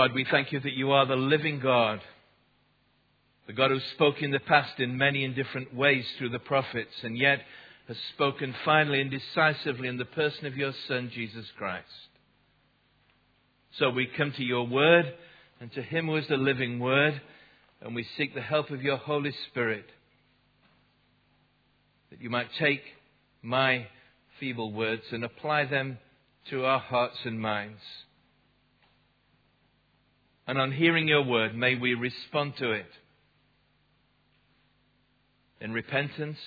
God, we thank you that you are the living God, the God who spoke in the past in many and different ways through the prophets, and yet has spoken finally and decisively in the person of your Son, Jesus Christ. So we come to your word and to him who is the living word, and we seek the help of your Holy Spirit that you might take my feeble words and apply them to our hearts and minds. And on hearing your word, may we respond to it in repentance,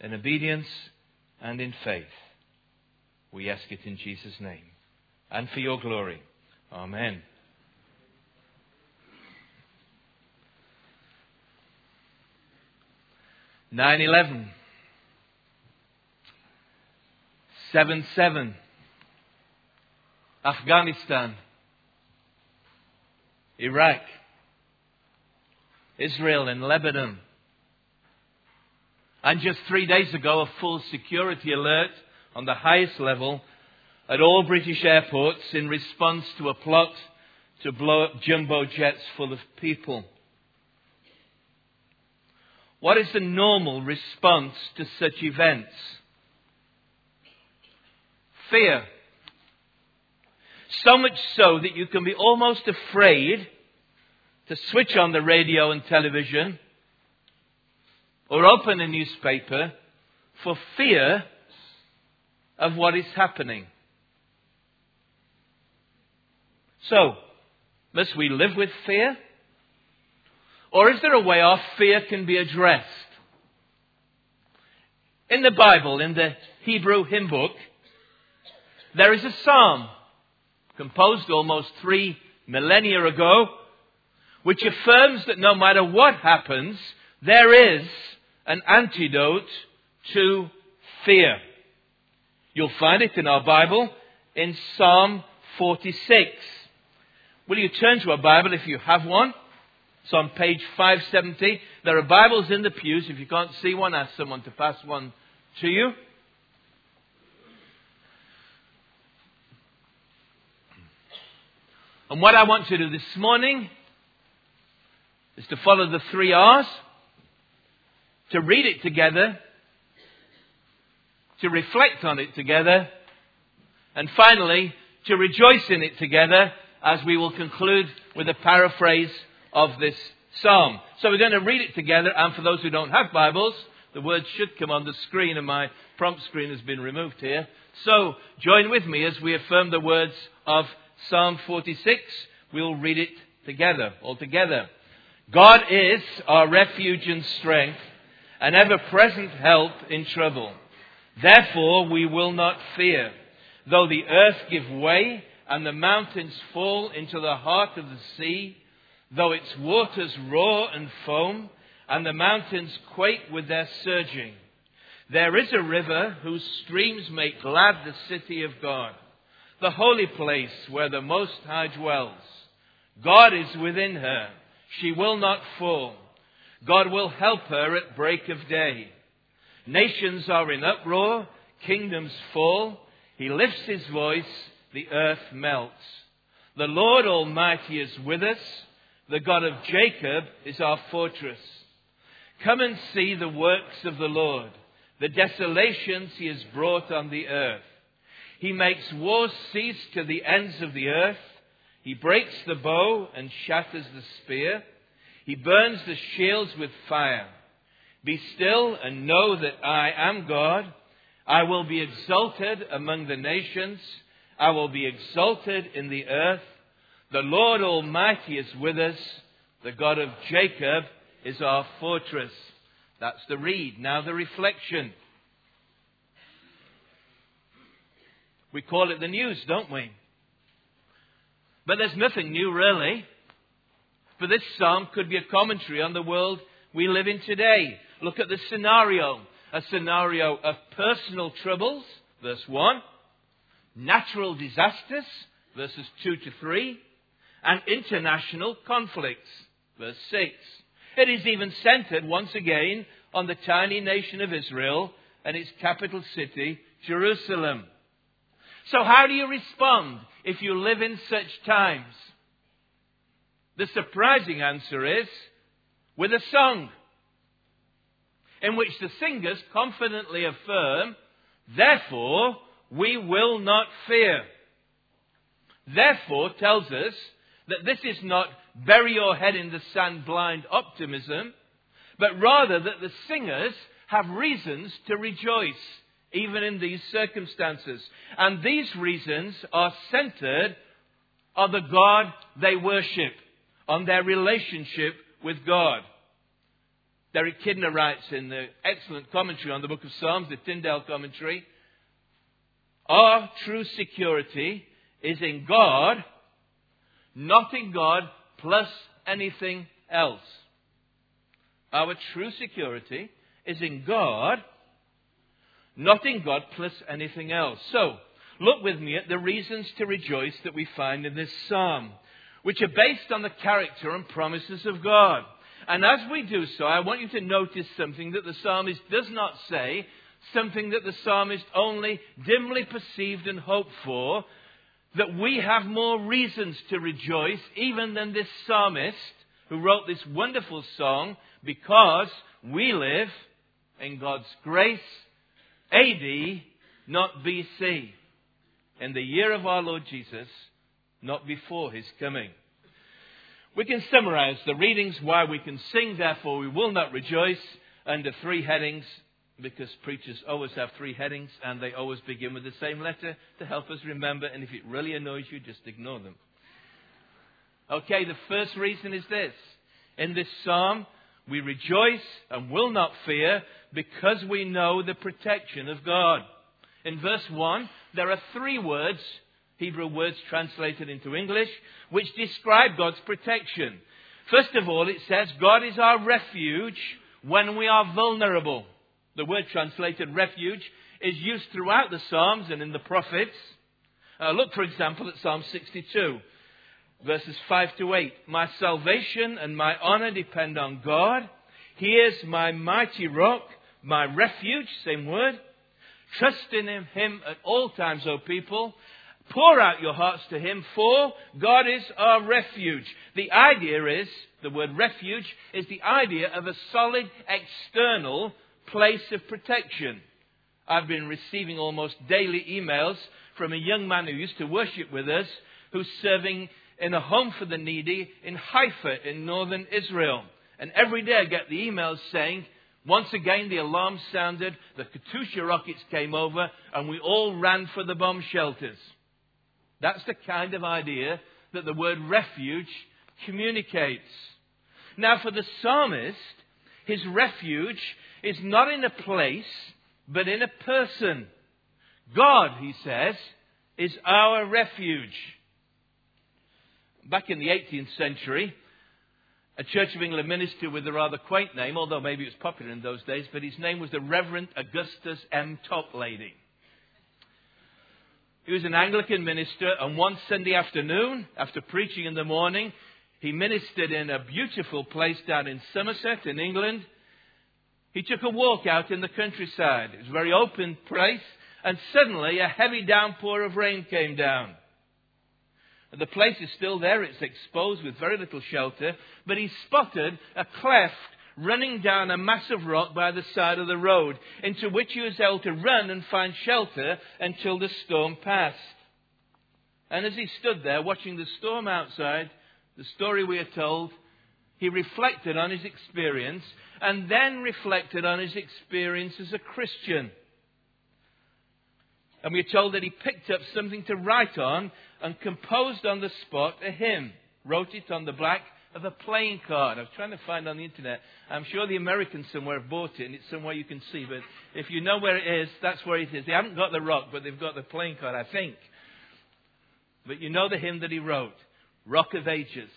in obedience, and in faith. We ask it in Jesus' name and for your glory. Amen. Nine eleven. Seven seven. Afghanistan. Iraq, Israel, and Lebanon. And just three days ago, a full security alert on the highest level at all British airports in response to a plot to blow up jumbo jets full of people. What is the normal response to such events? Fear. So much so that you can be almost afraid to switch on the radio and television or open a newspaper for fear of what is happening. So, must we live with fear? Or is there a way our fear can be addressed? In the Bible, in the Hebrew hymn book, there is a psalm composed almost three millennia ago, which affirms that no matter what happens, there is an antidote to fear. You'll find it in our Bible in Psalm 46. Will you turn to a Bible if you have one? It's on page 570. There are Bibles in the pews. If you can't see one, ask someone to pass one to you. And what I want to do this morning is to follow the three R's, to read it together, to reflect on it together, and finally, to rejoice in it together as we will conclude with a paraphrase of this psalm. So we're going to read it together, and for those who don't have Bibles, the words should come on the screen, and my prompt screen has been removed here. So join with me as we affirm the words of Psalm 46. We'll read it together, all together. God is our refuge and strength, an ever present help in trouble. Therefore we will not fear, though the earth give way and the mountains fall into the heart of the sea, though its waters roar and foam, and the mountains quake with their surging. There is a river whose streams make glad the city of God, the holy place where the Most High dwells. God is within her. She will not fall. God will help her at break of day. Nations are in uproar, kingdoms fall. He lifts his voice, the earth melts. The Lord Almighty is with us. The God of Jacob is our fortress. Come and see the works of the Lord, the desolations he has brought on the earth. He makes wars cease to the ends of the earth. He breaks the bow and shatters the spear. He burns the shields with fire. Be still and know that I am God. I will be exalted among the nations. I will be exalted in the earth. The Lord Almighty is with us. The God of Jacob is our fortress. That's the read. Now the reflection. We call it the news, don't we? But there's nothing new, really. For this psalm could be a commentary on the world we live in today. Look at the scenario a scenario of personal troubles, verse 1, natural disasters, verses 2 to 3, and international conflicts, verse 6. It is even centered once again on the tiny nation of Israel and its capital city, Jerusalem. So, how do you respond if you live in such times? The surprising answer is with a song in which the singers confidently affirm, Therefore, we will not fear. Therefore tells us that this is not bury your head in the sand blind optimism, but rather that the singers have reasons to rejoice even in these circumstances. And these reasons are centered on the God they worship, on their relationship with God. Derek Kidner writes in the excellent commentary on the book of Psalms, the Tyndale commentary, our true security is in God, not in God plus anything else. Our true security is in God, not in God plus anything else. So, look with me at the reasons to rejoice that we find in this psalm, which are based on the character and promises of God. And as we do so, I want you to notice something that the psalmist does not say, something that the psalmist only dimly perceived and hoped for, that we have more reasons to rejoice even than this psalmist who wrote this wonderful song because we live in God's grace, AD, not BC, in the year of our Lord Jesus, not before his coming. We can summarize the readings why we can sing, therefore we will not rejoice, under three headings, because preachers always have three headings and they always begin with the same letter to help us remember. And if it really annoys you, just ignore them. Okay, the first reason is this. In this psalm, we rejoice and will not fear because we know the protection of God. In verse 1, there are three words, Hebrew words translated into English, which describe God's protection. First of all, it says, God is our refuge when we are vulnerable. The word translated refuge is used throughout the Psalms and in the prophets. Uh, look, for example, at Psalm 62, verses 5 to 8. My salvation and my honor depend on God. He is my mighty rock, my refuge, same word. Trust in him, him at all times, O people. Pour out your hearts to him, for God is our refuge. The idea is, the word refuge is the idea of a solid external place of protection. I've been receiving almost daily emails from a young man who used to worship with us who's serving in a home for the needy in Haifa in northern Israel. And every day I get the emails saying, once again the alarm sounded, the Katusha rockets came over, and we all ran for the bomb shelters. That's the kind of idea that the word refuge communicates. Now, for the psalmist, his refuge is not in a place, but in a person. God, he says, is our refuge. Back in the 18th century, a Church of England minister with a rather quaint name, although maybe it was popular in those days, but his name was the Reverend Augustus M. Toplady. He was an Anglican minister, and one Sunday afternoon, after preaching in the morning, he ministered in a beautiful place down in Somerset in England. He took a walk out in the countryside. It was a very open place, and suddenly a heavy downpour of rain came down. The place is still there, it's exposed with very little shelter, but he spotted a cleft running down a massive rock by the side of the road, into which he was able to run and find shelter until the storm passed. And as he stood there watching the storm outside, the story we are told, he reflected on his experience and then reflected on his experience as a Christian. And we're told that he picked up something to write on and composed on the spot a hymn, wrote it on the back of a playing card. I was trying to find on the internet. I'm sure the Americans somewhere have bought it and it's somewhere you can see. But if you know where it is, that's where it is. They haven't got the rock, but they've got the playing card, I think. But you know the hymn that he wrote Rock of Ages,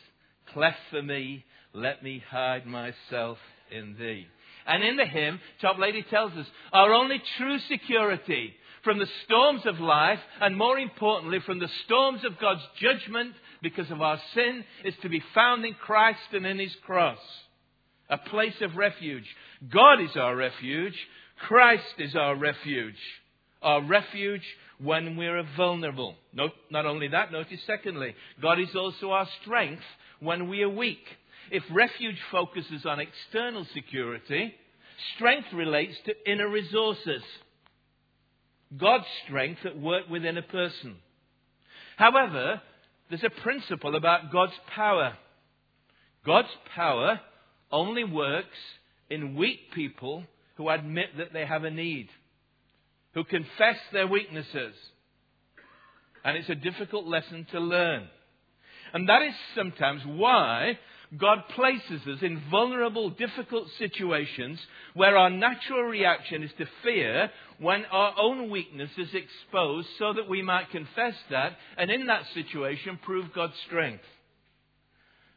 cleft for me, let me hide myself in thee. And in the hymn, Toplady tells us our only true security from the storms of life, and more importantly, from the storms of God's judgment because of our sin, is to be found in Christ and in His cross. A place of refuge. God is our refuge. Christ is our refuge. Our refuge when we're vulnerable. not only that, notice secondly, God is also our strength when we are weak. If refuge focuses on external security, strength relates to inner resources. God's strength at work within a person. However, there's a principle about God's power. God's power only works in weak people who admit that they have a need, who confess their weaknesses. And it's a difficult lesson to learn. And that is sometimes why God places us in vulnerable, difficult situations where our natural reaction is to fear when our own weakness is exposed so that we might confess that and in that situation prove God's strength.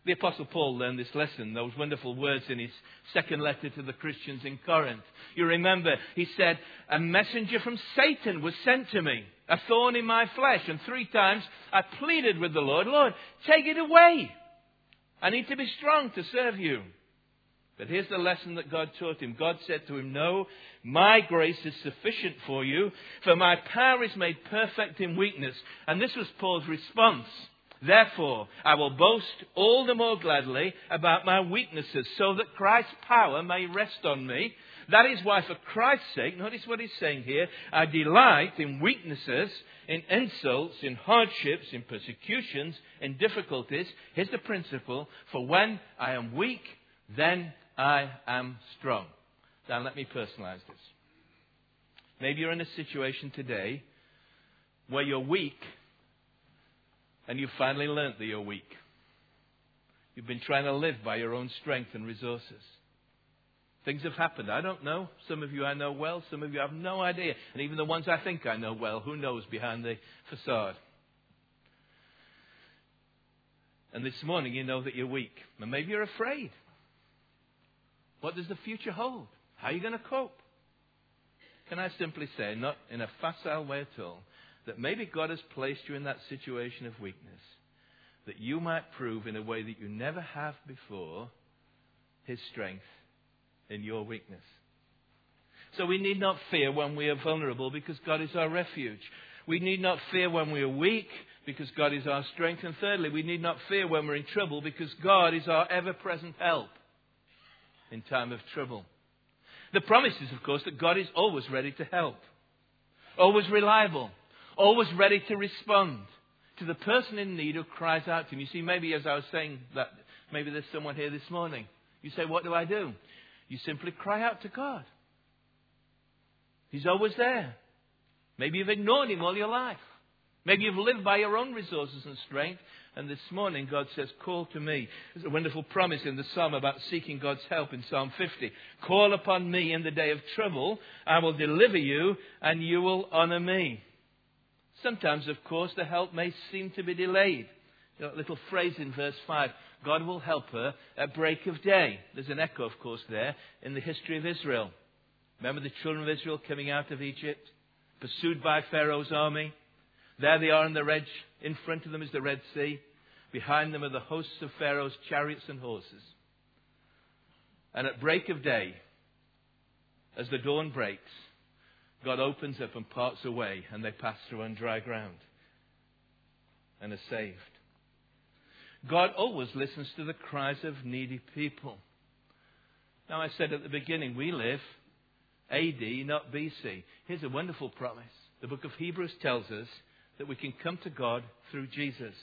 The Apostle Paul learned this lesson, those wonderful words in his second letter to the Christians in Corinth. You remember, he said, A messenger from Satan was sent to me, a thorn in my flesh. And three times I pleaded with the Lord, Lord, take it away. I need to be strong to serve you. But here's the lesson that God taught him. God said to him, No, my grace is sufficient for you, for my power is made perfect in weakness. And this was Paul's response. Therefore, I will boast all the more gladly about my weaknesses, so that Christ's power may rest on me. That is why, for Christ's sake, notice what he's saying here, I delight in weaknesses, in insults, in hardships, in persecutions, in difficulties. Here's the principle for when I am weak, then I am strong. Now, let me personalize this. Maybe you're in a situation today where you're weak and you've finally learnt that you're weak. You've been trying to live by your own strength and resources. Things have happened. I don't know. Some of you I know well. Some of you I have no idea. And even the ones I think I know well, who knows behind the facade? And this morning you know that you're weak. And maybe you're afraid. What does the future hold? How are you going to cope? Can I simply say, not in a facile way at all, that maybe God has placed you in that situation of weakness, that you might prove in a way that you never have before His strength in your weakness. So we need not fear when we are vulnerable because God is our refuge. We need not fear when we are weak because God is our strength. And thirdly, we need not fear when we're in trouble because God is our ever present help in time of trouble. The promise is, of course, that God is always ready to help, always reliable, always ready to respond to the person in need who cries out to him. You see, maybe as I was saying that, maybe there's someone here this morning. You say, What do I do? You simply cry out to God. He's always there. Maybe you've ignored him all your life. Maybe you've lived by your own resources and strength. And this morning, God says, Call to me. There's a wonderful promise in the psalm about seeking God's help in Psalm 50. Call upon me in the day of trouble. I will deliver you, and you will honor me. Sometimes, of course, the help may seem to be delayed. Little phrase in verse 5 God will help her at break of day. There's an echo, of course, there in the history of Israel. Remember the children of Israel coming out of Egypt, pursued by Pharaoh's army? There they are in the Red, in front of them is the Red Sea. Behind them are the hosts of Pharaoh's chariots and horses. And at break of day, as the dawn breaks, God opens up and parts away, and they pass through on dry ground and are saved. God always listens to the cries of needy people. Now, I said at the beginning, we live AD, not BC. Here's a wonderful promise. The book of Hebrews tells us that we can come to God through Jesus.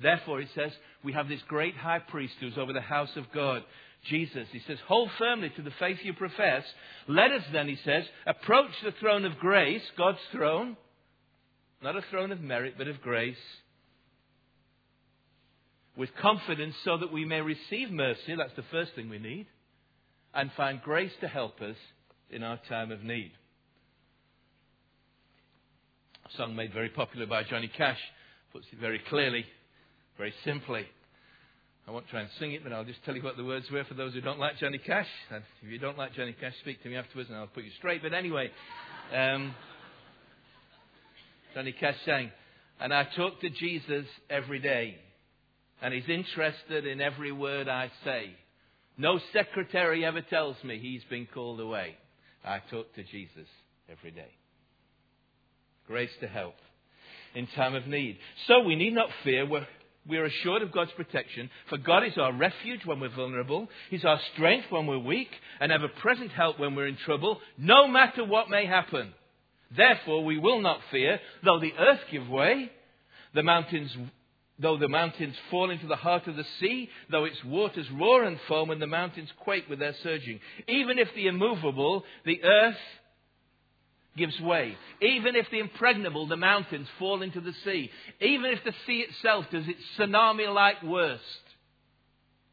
Therefore, he says, we have this great high priest who's over the house of God. Jesus. He says, Hold firmly to the faith you profess. Let us then, he says, approach the throne of grace, God's throne, not a throne of merit, but of grace, with confidence so that we may receive mercy. That's the first thing we need. And find grace to help us in our time of need. A song made very popular by Johnny Cash puts it very clearly, very simply. I won't try and sing it, but I'll just tell you what the words were for those who don't like Johnny Cash. And if you don't like Johnny Cash, speak to me afterwards and I'll put you straight. But anyway, um, Johnny Cash sang, And I talk to Jesus every day, and he's interested in every word I say. No secretary ever tells me he's been called away. I talk to Jesus every day. Grace to help in time of need. So we need not fear we are assured of God's protection, for God is our refuge when we're vulnerable, He's our strength when we're weak, and ever present help when we're in trouble, no matter what may happen. Therefore, we will not fear, though the earth give way, the mountains, though the mountains fall into the heart of the sea, though its waters roar and foam, and the mountains quake with their surging. Even if the immovable, the earth, gives way. Even if the impregnable, the mountains, fall into the sea. Even if the sea itself does its tsunami like worst.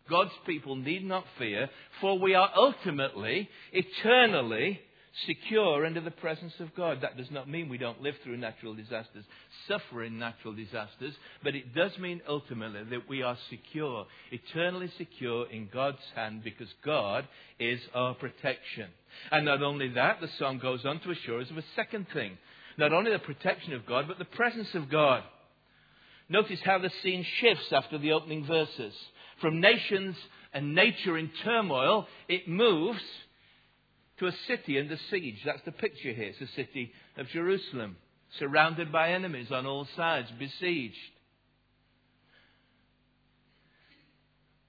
God's people need not fear, for we are ultimately, eternally secure under the presence of God. That does not mean we don't live through natural disasters, suffer in natural disasters, but it does mean ultimately that we are secure, eternally secure in God's hand because God is our protection. And not only that, the song goes on to assure us of a second thing. Not only the protection of God, but the presence of God. Notice how the scene shifts after the opening verses. From nations and nature in turmoil, it moves to a city under siege. That's the picture here. It's the city of Jerusalem, surrounded by enemies on all sides, besieged.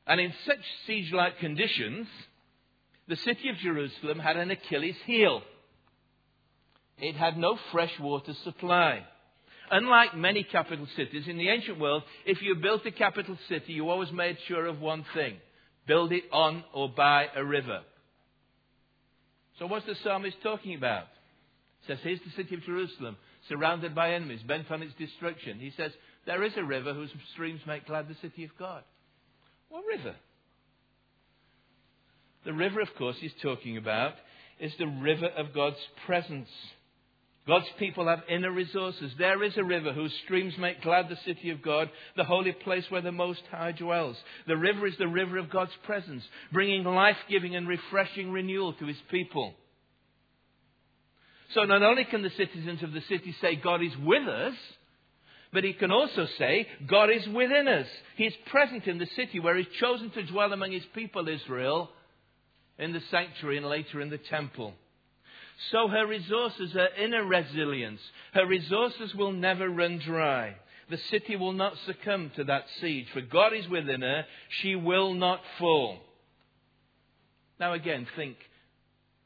And in such siege like conditions, the city of Jerusalem had an Achilles heel. It had no fresh water supply. Unlike many capital cities in the ancient world, if you built a capital city, you always made sure of one thing build it on or by a river. So, what's the psalmist talking about? He says, Here's the city of Jerusalem, surrounded by enemies, bent on its destruction. He says, There is a river whose streams make glad the city of God. What river? The river, of course, he's talking about is the river of God's presence. God's people have inner resources. There is a river whose streams make glad the city of God, the holy place where the Most High dwells. The river is the river of God's presence, bringing life giving and refreshing renewal to his people. So not only can the citizens of the city say God is with us, but he can also say God is within us. He is present in the city where he's chosen to dwell among his people Israel in the sanctuary and later in the temple. So her resources are inner resilience. Her resources will never run dry. The city will not succumb to that siege, for God is within her. She will not fall. Now, again, think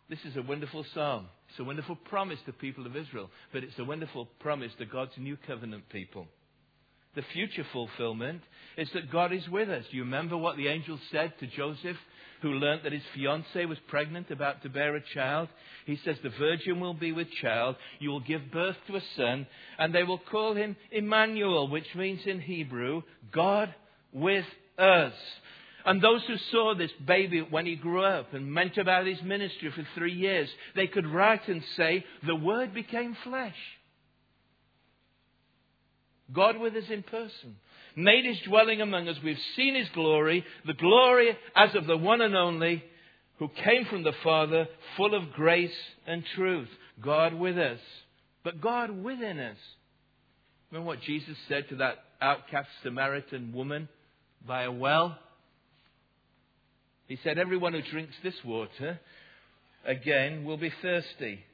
this is a wonderful psalm. It's a wonderful promise to people of Israel, but it's a wonderful promise to God's new covenant people. The future fulfillment is that God is with us. Do you remember what the angel said to Joseph who learnt that his fiancée was pregnant, about to bear a child. He says, The virgin will be with child. You will give birth to a son, and they will call him Emmanuel, which means in Hebrew, God with us. And those who saw this baby when he grew up and meant about his ministry for three years, they could write and say, The Word became flesh. God with us in person made his dwelling among us. We've seen his glory, the glory as of the one and only who came from the Father, full of grace and truth. God with us, but God within us. Remember what Jesus said to that outcast Samaritan woman by a well? He said, Everyone who drinks this water again will be thirsty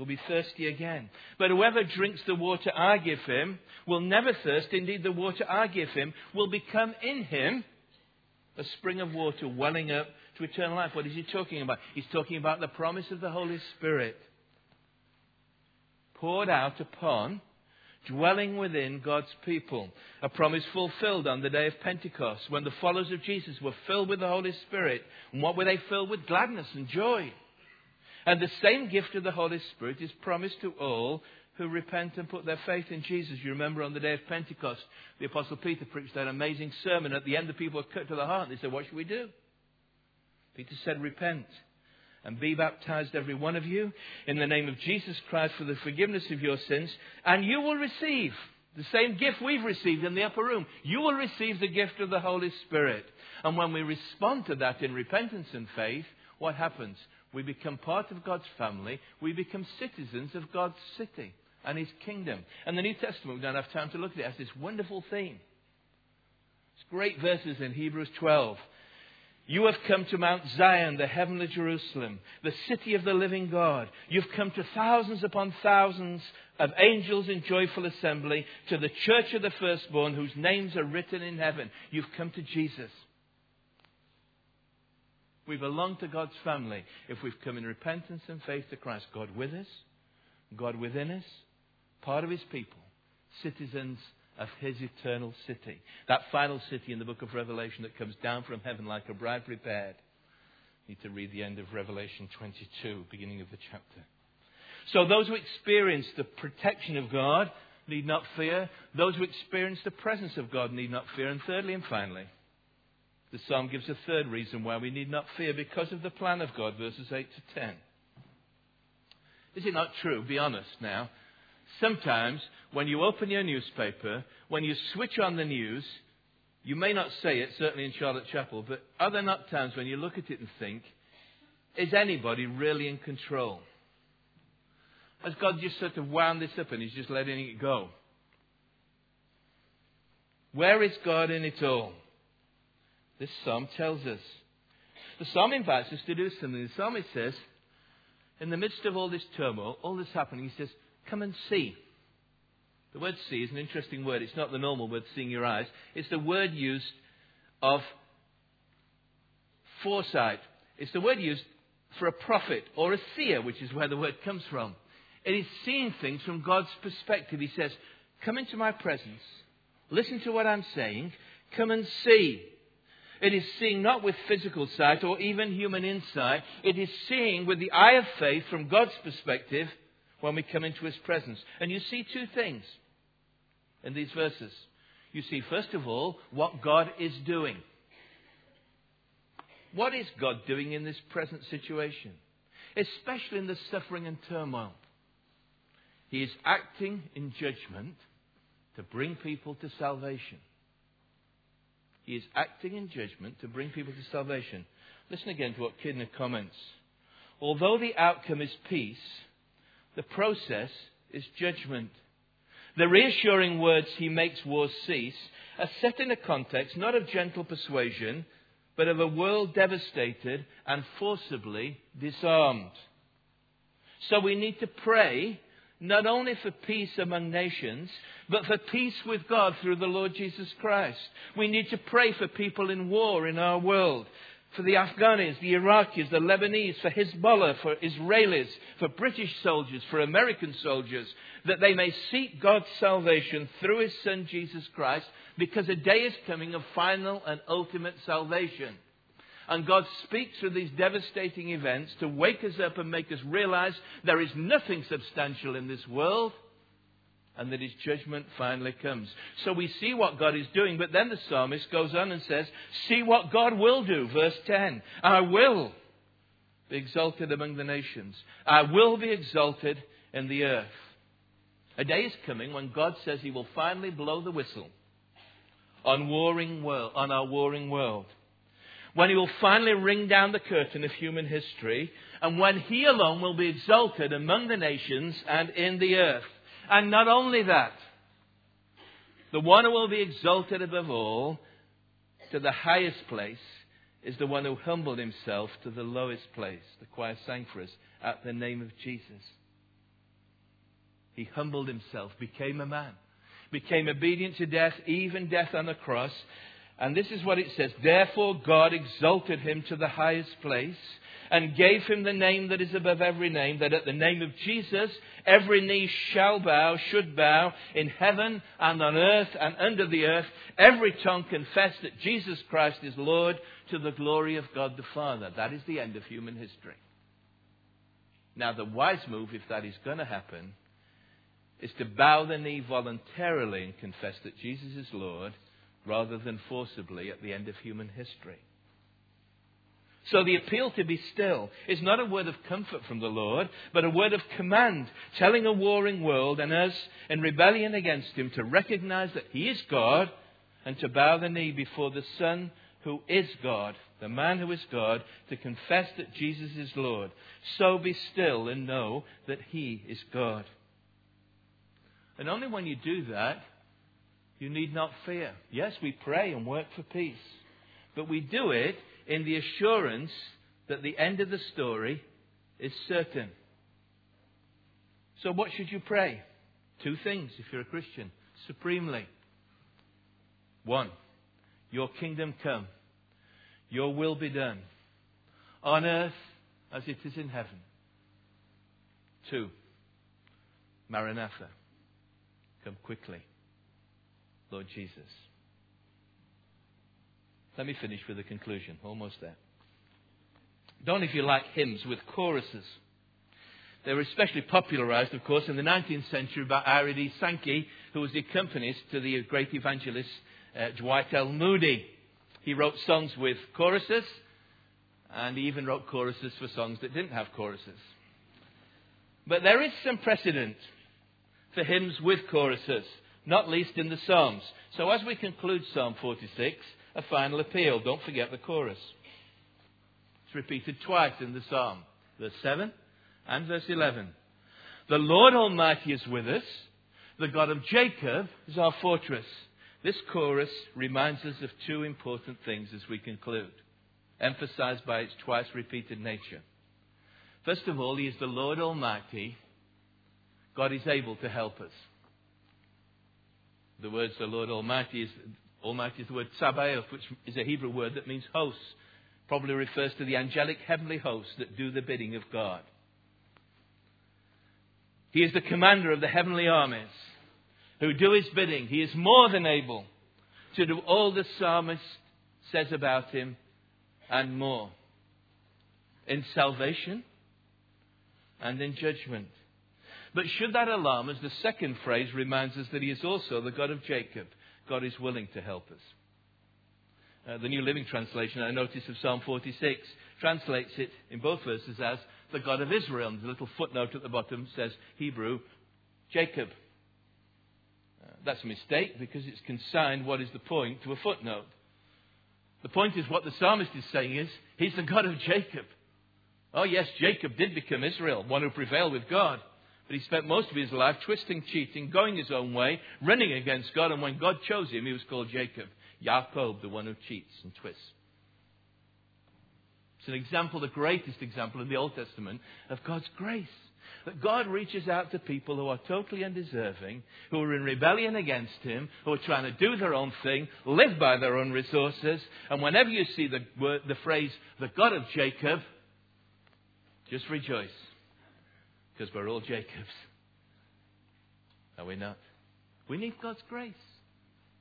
will be thirsty again. But whoever drinks the water I give him will never thirst. Indeed, the water I give him will become in him a spring of water welling up to eternal life. What is he talking about? He's talking about the promise of the Holy Spirit poured out upon, dwelling within God's people. A promise fulfilled on the day of Pentecost when the followers of Jesus were filled with the Holy Spirit. And what were they filled with? Gladness and joy. And the same gift of the Holy Spirit is promised to all who repent and put their faith in Jesus. You remember on the day of Pentecost, the Apostle Peter preached that amazing sermon. At the end, the people were cut to the heart. They said, What should we do? Peter said, Repent and be baptized, every one of you, in the name of Jesus Christ for the forgiveness of your sins, and you will receive the same gift we've received in the upper room. You will receive the gift of the Holy Spirit. And when we respond to that in repentance and faith, what happens? We become part of God's family. We become citizens of God's city and His kingdom. And the New Testament, we don't have time to look at it, has this wonderful theme. It's great verses in Hebrews 12. You have come to Mount Zion, the heavenly Jerusalem, the city of the living God. You've come to thousands upon thousands of angels in joyful assembly, to the church of the firstborn whose names are written in heaven. You've come to Jesus. We belong to God's family if we've come in repentance and faith to Christ. God with us, God within us, part of His people, citizens of his eternal city. That final city in the book of Revelation that comes down from heaven like a bride prepared. Need to read the end of Revelation 22, beginning of the chapter. So those who experience the protection of God need not fear. Those who experience the presence of God need not fear. And thirdly and finally, the psalm gives a third reason why we need not fear because of the plan of God, verses 8 to 10. Is it not true? Be honest now. Sometimes, when you open your newspaper, when you switch on the news, you may not say it, certainly in Charlotte Chapel, but are there not times when you look at it and think, is anybody really in control? Has God just sort of wound this up and He's just letting it go? Where is God in it all? This psalm tells us. The psalm invites us to do something. The psalmist says, in the midst of all this turmoil, all this happening, he says, Come and see. The word see is an interesting word. It's not the normal word seeing your eyes. It's the word used of foresight. It's the word used for a prophet or a seer, which is where the word comes from. It is seeing things from God's perspective. He says, Come into my presence. Listen to what I'm saying. Come and see. It is seeing not with physical sight or even human insight. It is seeing with the eye of faith from God's perspective when we come into his presence. And you see two things in these verses. You see, first of all, what God is doing. What is God doing in this present situation? Especially in the suffering and turmoil. He is acting in judgment to bring people to salvation. He is acting in judgment to bring people to salvation. Listen again to what Kidner comments. Although the outcome is peace, the process is judgment. The reassuring words he makes wars cease are set in a context not of gentle persuasion, but of a world devastated and forcibly disarmed. So we need to pray not only for peace among nations, but for peace with God through the Lord Jesus Christ. We need to pray for people in war in our world, for the Afghanis, the Iraqis, the Lebanese, for Hezbollah, for Israelis, for British soldiers, for American soldiers, that they may seek God's salvation through His Son Jesus Christ, because a day is coming of final and ultimate salvation. And God speaks through these devastating events to wake us up and make us realize there is nothing substantial in this world and that his judgment finally comes. So we see what God is doing, but then the psalmist goes on and says, See what God will do. Verse 10 I will be exalted among the nations, I will be exalted in the earth. A day is coming when God says he will finally blow the whistle on, warring world, on our warring world. When he will finally ring down the curtain of human history, and when he alone will be exalted among the nations and in the earth. And not only that, the one who will be exalted above all to the highest place is the one who humbled himself to the lowest place. The choir sang for us at the name of Jesus. He humbled himself, became a man, became obedient to death, even death on the cross. And this is what it says Therefore, God exalted him to the highest place and gave him the name that is above every name, that at the name of Jesus every knee shall bow, should bow, in heaven and on earth and under the earth, every tongue confess that Jesus Christ is Lord to the glory of God the Father. That is the end of human history. Now, the wise move, if that is going to happen, is to bow the knee voluntarily and confess that Jesus is Lord rather than forcibly at the end of human history. So the appeal to be still is not a word of comfort from the Lord, but a word of command, telling a warring world and us in rebellion against Him to recognize that He is God and to bow the knee before the Son who is God, the man who is God, to confess that Jesus is Lord. So be still and know that He is God. And only when you do that, you need not fear. Yes, we pray and work for peace, but we do it in the assurance that the end of the story is certain. So, what should you pray? Two things if you're a Christian. Supremely. One, your kingdom come, your will be done, on earth as it is in heaven. Two, Maranatha, come quickly, Lord Jesus. Let me finish with a conclusion. Almost there. Don't, if you like, hymns with choruses. They were especially popularized, of course, in the 19th century by Ira D. Sankey, who was the accompanist to the great evangelist uh, Dwight L. Moody. He wrote songs with choruses, and he even wrote choruses for songs that didn't have choruses. But there is some precedent for hymns with choruses, not least in the Psalms. So as we conclude Psalm 46, a final appeal. Don't forget the chorus. It's repeated twice in the Psalm, verse 7 and verse 11. The Lord Almighty is with us. The God of Jacob is our fortress. This chorus reminds us of two important things as we conclude, emphasized by its twice repeated nature. First of all, He is the Lord Almighty. God is able to help us. The words the Lord Almighty is Almighty is the word Sabaoth, which is a Hebrew word that means hosts. Probably refers to the angelic heavenly hosts that do the bidding of God. He is the commander of the heavenly armies who do his bidding. He is more than able to do all the psalmist says about him and more. In salvation and in judgment. But should that alarm us, the second phrase reminds us that he is also the God of Jacob. God is willing to help us. Uh, the New Living Translation, I notice of Psalm 46, translates it in both verses as the God of Israel. And the little footnote at the bottom says Hebrew, Jacob. That's a mistake because it's consigned what is the point to a footnote. The point is what the psalmist is saying is he's the God of Jacob. Oh, yes, Jacob did become Israel, one who prevailed with God. But he spent most of his life twisting, cheating, going his own way, running against God. And when God chose him, he was called Jacob. Jacob, the one who cheats and twists. It's an example, the greatest example in the Old Testament, of God's grace. That God reaches out to people who are totally undeserving, who are in rebellion against Him, who are trying to do their own thing, live by their own resources. And whenever you see the, word, the phrase, the God of Jacob, just rejoice. Because we're all Jacobs. Are we not? We need God's grace.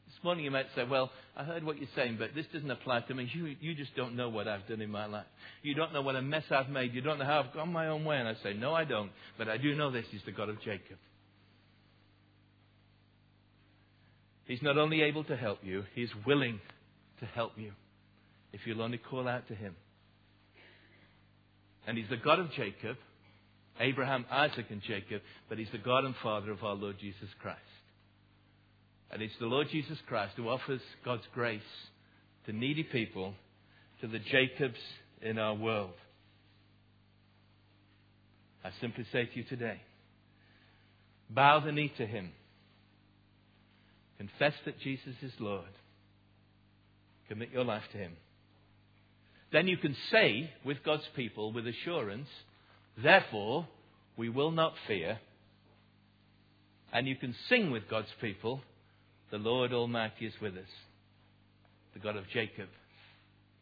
This morning you might say, Well, I heard what you're saying, but this doesn't apply to me. You, you just don't know what I've done in my life. You don't know what a mess I've made. You don't know how I've gone my own way. And I say, No, I don't. But I do know this is the God of Jacob. He's not only able to help you, He's willing to help you if you'll only call out to Him. And He's the God of Jacob, Abraham, Isaac, and Jacob, but He's the God and Father of our Lord Jesus Christ. And it's the Lord Jesus Christ who offers God's grace to needy people, to the Jacobs in our world. I simply say to you today bow the knee to Him, confess that Jesus is Lord, commit your life to Him. Then you can say with God's people with assurance, therefore, we will not fear. And you can sing with God's people, the Lord Almighty is with us. The God of Jacob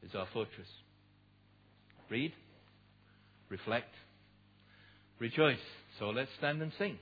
is our fortress. Read, reflect, rejoice. So let's stand and sing.